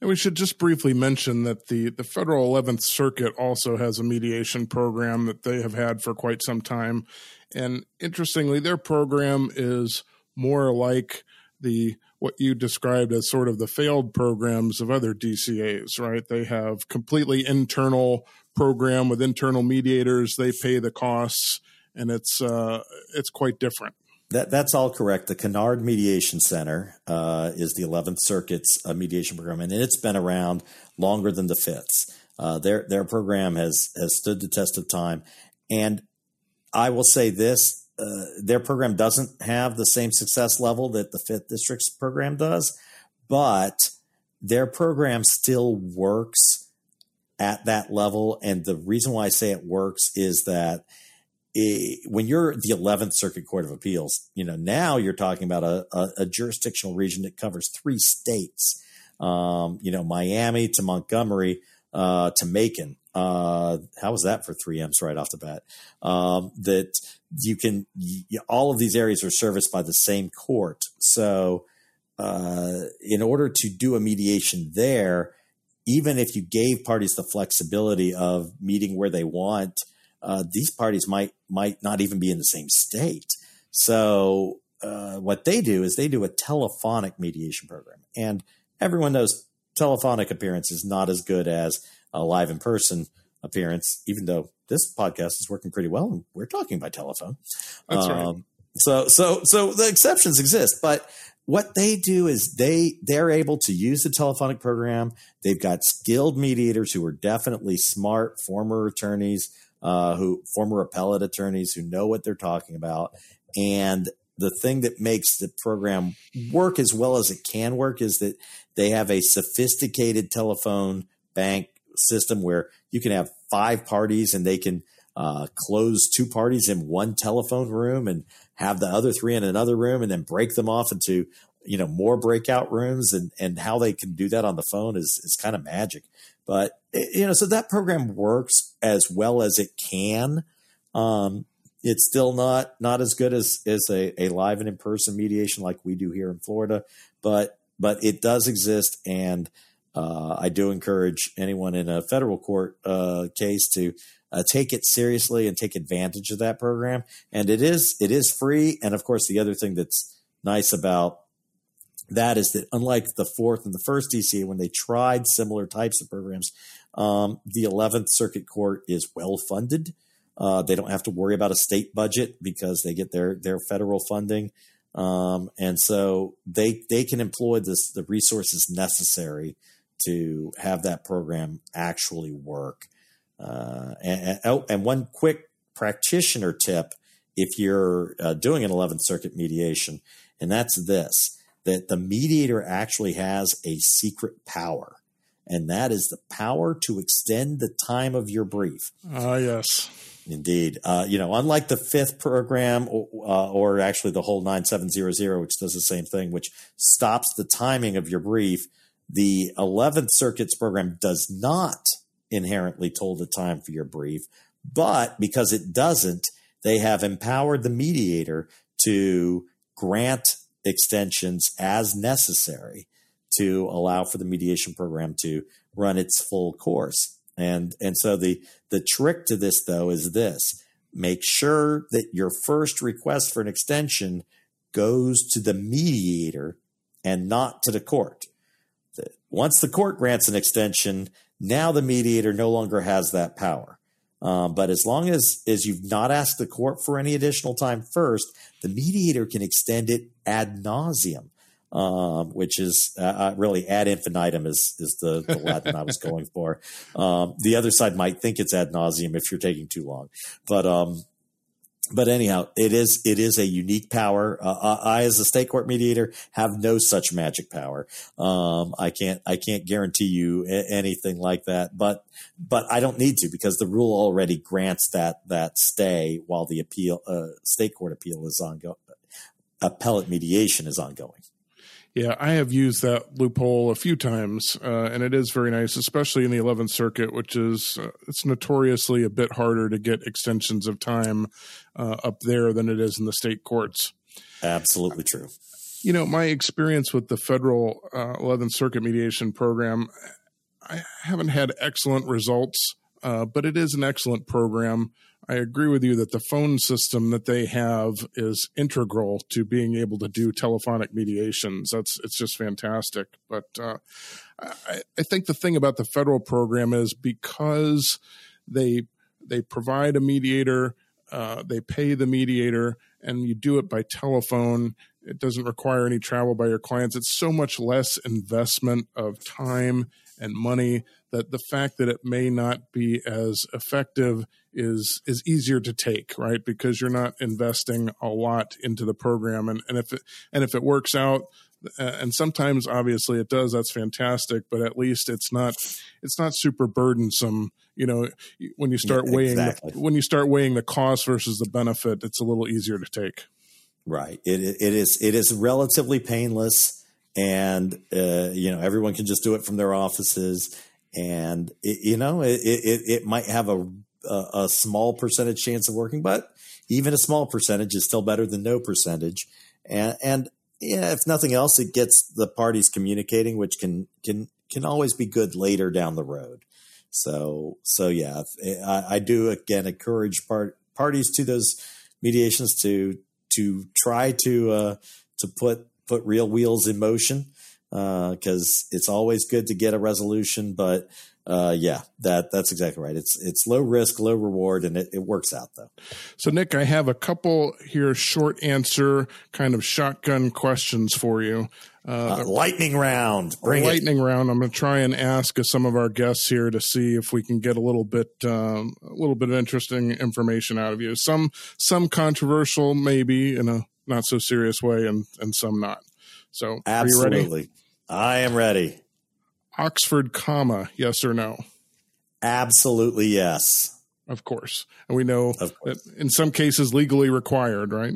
And we should just briefly mention that the, the Federal 11th Circuit also has a mediation program that they have had for quite some time. And interestingly, their program is more like the what you described as sort of the failed programs of other DCAs, right? They have completely internal program with internal mediators. They pay the costs, and it's uh, it's quite different. That, that's all correct. The Kinnard Mediation Center uh, is the 11th Circuit's uh, mediation program, and it's been around longer than the Fifth's. Uh, their their program has has stood the test of time, and I will say this: uh, their program doesn't have the same success level that the Fifth District's program does, but their program still works at that level. And the reason why I say it works is that it, when you're the 11th Circuit Court of Appeals, you know, now you're talking about a, a, a jurisdictional region that covers three states, um, you know, Miami to Montgomery uh, to Macon. Uh, how was that for three M's right off the bat? Um, that you can, you, all of these areas are serviced by the same court. So, uh, in order to do a mediation there, even if you gave parties the flexibility of meeting where they want, uh, these parties might might not even be in the same state. So uh, what they do is they do a telephonic mediation program, and everyone knows telephonic appearance is not as good as a live in person appearance. Even though this podcast is working pretty well, and we're talking by telephone. That's um, right. So so so the exceptions exist, but what they do is they they're able to use the telephonic program. They've got skilled mediators who are definitely smart former attorneys, uh, who former appellate attorneys who know what they're talking about. And the thing that makes the program work as well as it can work is that they have a sophisticated telephone bank system where you can have five parties and they can uh, close two parties in one telephone room and have the other three in another room and then break them off into you know more breakout rooms. And and how they can do that on the phone is is kind of magic. But you know so that program works as well as it can. Um, it's still not not as good as as a, a live and in person mediation like we do here in Florida but but it does exist. And uh, I do encourage anyone in a federal court uh, case to uh, take it seriously and take advantage of that program. And it is it is free. And of course, the other thing that's nice about that is that unlike the fourth and the first DC, when they tried similar types of programs, um, the 11th Circuit Court is well funded. Uh, they don't have to worry about a state budget because they get their their federal funding, um, and so they they can employ this the resources necessary to have that program actually work. Uh, and, and, oh, and, one quick practitioner tip if you're uh, doing an 11th Circuit mediation, and that's this that the mediator actually has a secret power, and that is the power to extend the time of your brief. Ah, uh, yes. Indeed. Uh, you know, unlike the fifth program or, uh, or actually the whole 9700, which does the same thing, which stops the timing of your brief, the 11th Circuit's program does not inherently told the time for your brief, but because it doesn't, they have empowered the mediator to grant extensions as necessary to allow for the mediation program to run its full course. And and so the the trick to this though is this. Make sure that your first request for an extension goes to the mediator and not to the court. Once the court grants an extension, now the mediator no longer has that power. Um, but as long as, as you've not asked the court for any additional time first, the mediator can extend it ad nauseum, um, which is uh, uh really ad infinitum is, is the, the Latin I was going for. Um, the other side might think it's ad nauseum if you're taking too long. But um, but anyhow, it is it is a unique power. Uh, I, as a state court mediator, have no such magic power. Um, I can't I can't guarantee you anything like that. But but I don't need to because the rule already grants that that stay while the appeal uh, state court appeal is ongoing. Appellate mediation is ongoing. Yeah, I have used that loophole a few times, uh, and it is very nice, especially in the Eleventh Circuit, which is uh, it's notoriously a bit harder to get extensions of time uh, up there than it is in the state courts. Absolutely true. You know, my experience with the federal uh, Eleventh Circuit mediation program, I haven't had excellent results, uh, but it is an excellent program. I agree with you that the phone system that they have is integral to being able to do telephonic mediations. That's it's just fantastic. But uh, I, I think the thing about the federal program is because they they provide a mediator, uh, they pay the mediator, and you do it by telephone. It doesn't require any travel by your clients. It's so much less investment of time and money that the fact that it may not be as effective is is easier to take right? Because you're not investing a lot into the program. And, and if it and if it works out uh, and sometimes obviously it does that's fantastic. But at least it's not it's not super burdensome. You know when you start yeah, weighing exactly. the, when you start weighing the cost versus the benefit it's a little easier to take. Right. It, it is it is relatively painless. And uh, you know everyone can just do it from their offices. And it, you know it, it, it might have a, a, a small percentage chance of working, but even a small percentage is still better than no percentage. And and yeah, if nothing else, it gets the parties communicating, which can can can always be good later down the road. So so yeah, I, I do again encourage part, parties to those mediations to to try to uh, to put put real wheels in motion because uh, it's always good to get a resolution. But uh, yeah, that that's exactly right. It's it's low risk, low reward, and it, it works out though. So Nick, I have a couple here short answer kind of shotgun questions for you. Uh, uh, lightning round. Bring lightning it. round. I'm going to try and ask some of our guests here to see if we can get a little bit, um, a little bit of interesting information out of you. Some, some controversial, maybe in a not so serious way, and and some not. So, absolutely. I am ready. Oxford comma, yes or no? Absolutely yes. Of course. And we know that in some cases legally required, right?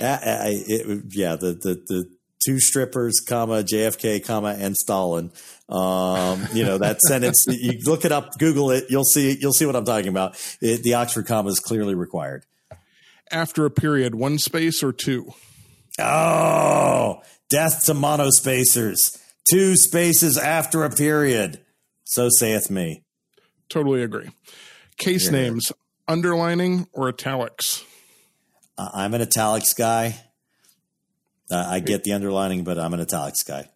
I, I, it, yeah, the, the, the two strippers, comma, JFK, comma, and Stalin. Um, you know, that sentence, (laughs) you look it up, Google it, you'll see, you'll see what I'm talking about. It, the Oxford comma is clearly required. After a period, one space or two? Oh, death to monospacers. Two spaces after a period. So saith me. Totally agree. Case yeah. names underlining or italics? Uh, I'm an italics guy. Uh, I get the underlining, but I'm an italics guy.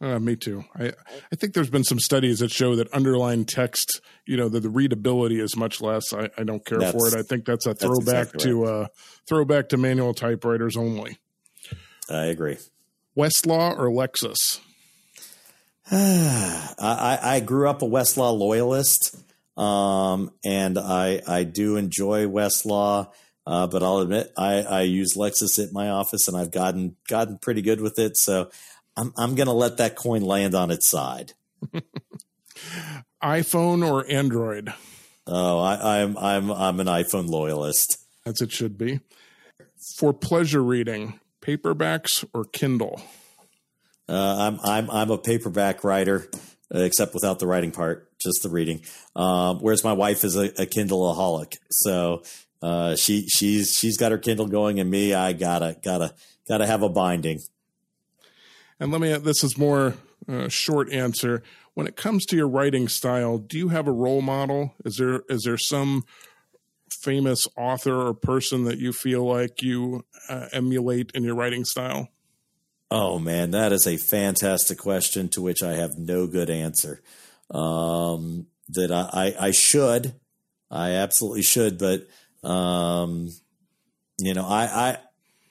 Uh, me too. I I think there's been some studies that show that underlined text, you know, that the readability is much less. I, I don't care that's, for it. I think that's a throwback that's exactly to right. uh, throwback to manual typewriters only. I agree. Westlaw or Lexis? (sighs) I, I grew up a Westlaw loyalist, um, and I I do enjoy Westlaw, uh, but I'll admit I, I use Lexis at my office, and I've gotten gotten pretty good with it. So I'm I'm going to let that coin land on its side. (laughs) iPhone or Android? Oh, I, I'm I'm I'm an iPhone loyalist. As it should be. For pleasure reading, paperbacks or Kindle? Uh, I'm I'm I'm a paperback writer, uh, except without the writing part, just the reading. Um, whereas my wife is a, a Kindleaholic, so uh, she she's she's got her Kindle going, and me, I gotta gotta gotta have a binding. And let me. This is more uh, short answer. When it comes to your writing style, do you have a role model? Is there is there some famous author or person that you feel like you uh, emulate in your writing style? Oh man, that is a fantastic question to which I have no good answer. Um, that I, I, I, should, I absolutely should, but um, you know, I,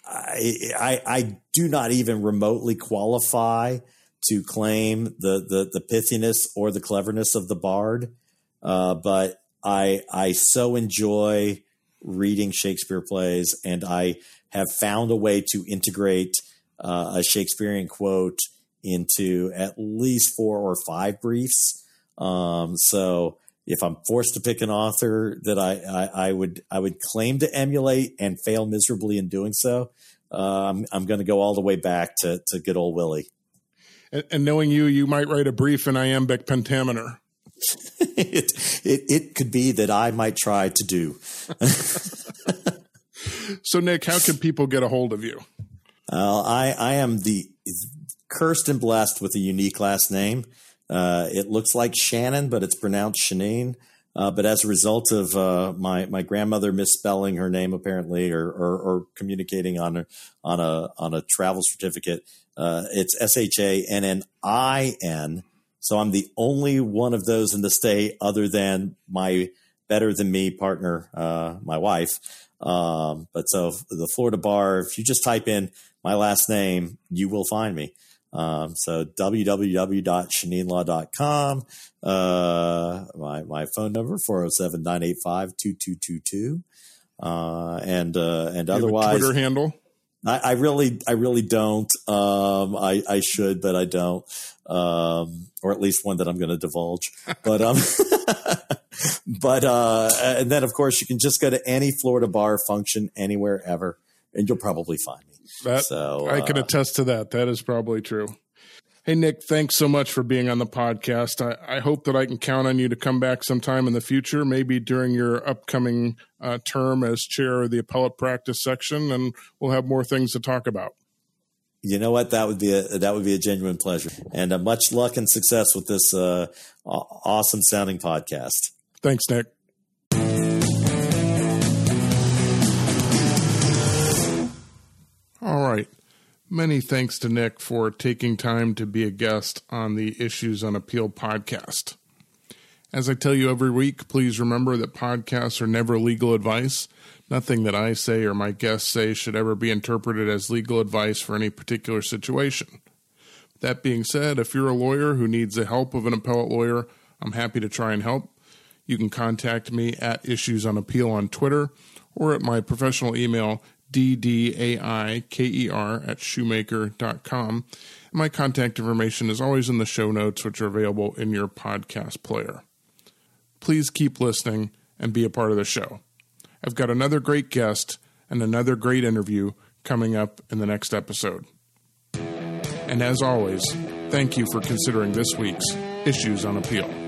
I, I, I do not even remotely qualify to claim the the, the pithiness or the cleverness of the bard, uh, but I I so enjoy reading Shakespeare plays, and I have found a way to integrate uh, a Shakespearean quote into at least four or five briefs. Um, so if I'm forced to pick an author that I, I, I, would I would claim to emulate and fail miserably in doing so, uh, I'm, I'm going to go all the way back to, to good old Willie. And, and knowing you, you might write a brief in iambic pentameter. (laughs) it, it, it could be that I might try to do. (laughs) so, Nick, how can people get a hold of you? Uh, I, I am the cursed and blessed with a unique last name. Uh, it looks like Shannon, but it's pronounced Shanine. Uh, but as a result of uh, my my grandmother misspelling her name apparently, or, or, or communicating on a, on a on a travel certificate, uh, it's S H A N N I N. So I'm the only one of those in the state, other than my better than me partner, uh, my wife. Um, but so the Florida bar, if you just type in my last name, you will find me. Um, so www.shanninlaw.com. Uh, my, my phone number, 407-985-2222. Uh, and, uh, and otherwise. Twitter handle? I, I, really, I really don't. Um, I, I should, but I don't. Um, or at least one that I'm going to divulge. (laughs) But, um, (laughs) but, uh, and then of course you can just go to any Florida bar function anywhere ever and you'll probably find me. That, so I can uh, attest to that. That is probably true. Hey, Nick, thanks so much for being on the podcast. I, I, hope that I can count on you to come back sometime in the future, maybe during your upcoming uh, term as chair of the appellate practice section, and we'll have more things to talk about. You know what? That would be a that would be a genuine pleasure, and uh, much luck and success with this uh, awesome sounding podcast. Thanks, Nick. All right. Many thanks to Nick for taking time to be a guest on the Issues on Appeal podcast. As I tell you every week, please remember that podcasts are never legal advice. Nothing that I say or my guests say should ever be interpreted as legal advice for any particular situation. That being said, if you're a lawyer who needs the help of an appellate lawyer, I'm happy to try and help. You can contact me at Issues on Appeal on Twitter or at my professional email, D-D-A-I-K-E-R at shumaker.com. My contact information is always in the show notes, which are available in your podcast player. Please keep listening and be a part of the show. I've got another great guest and another great interview coming up in the next episode. And as always, thank you for considering this week's Issues on Appeal.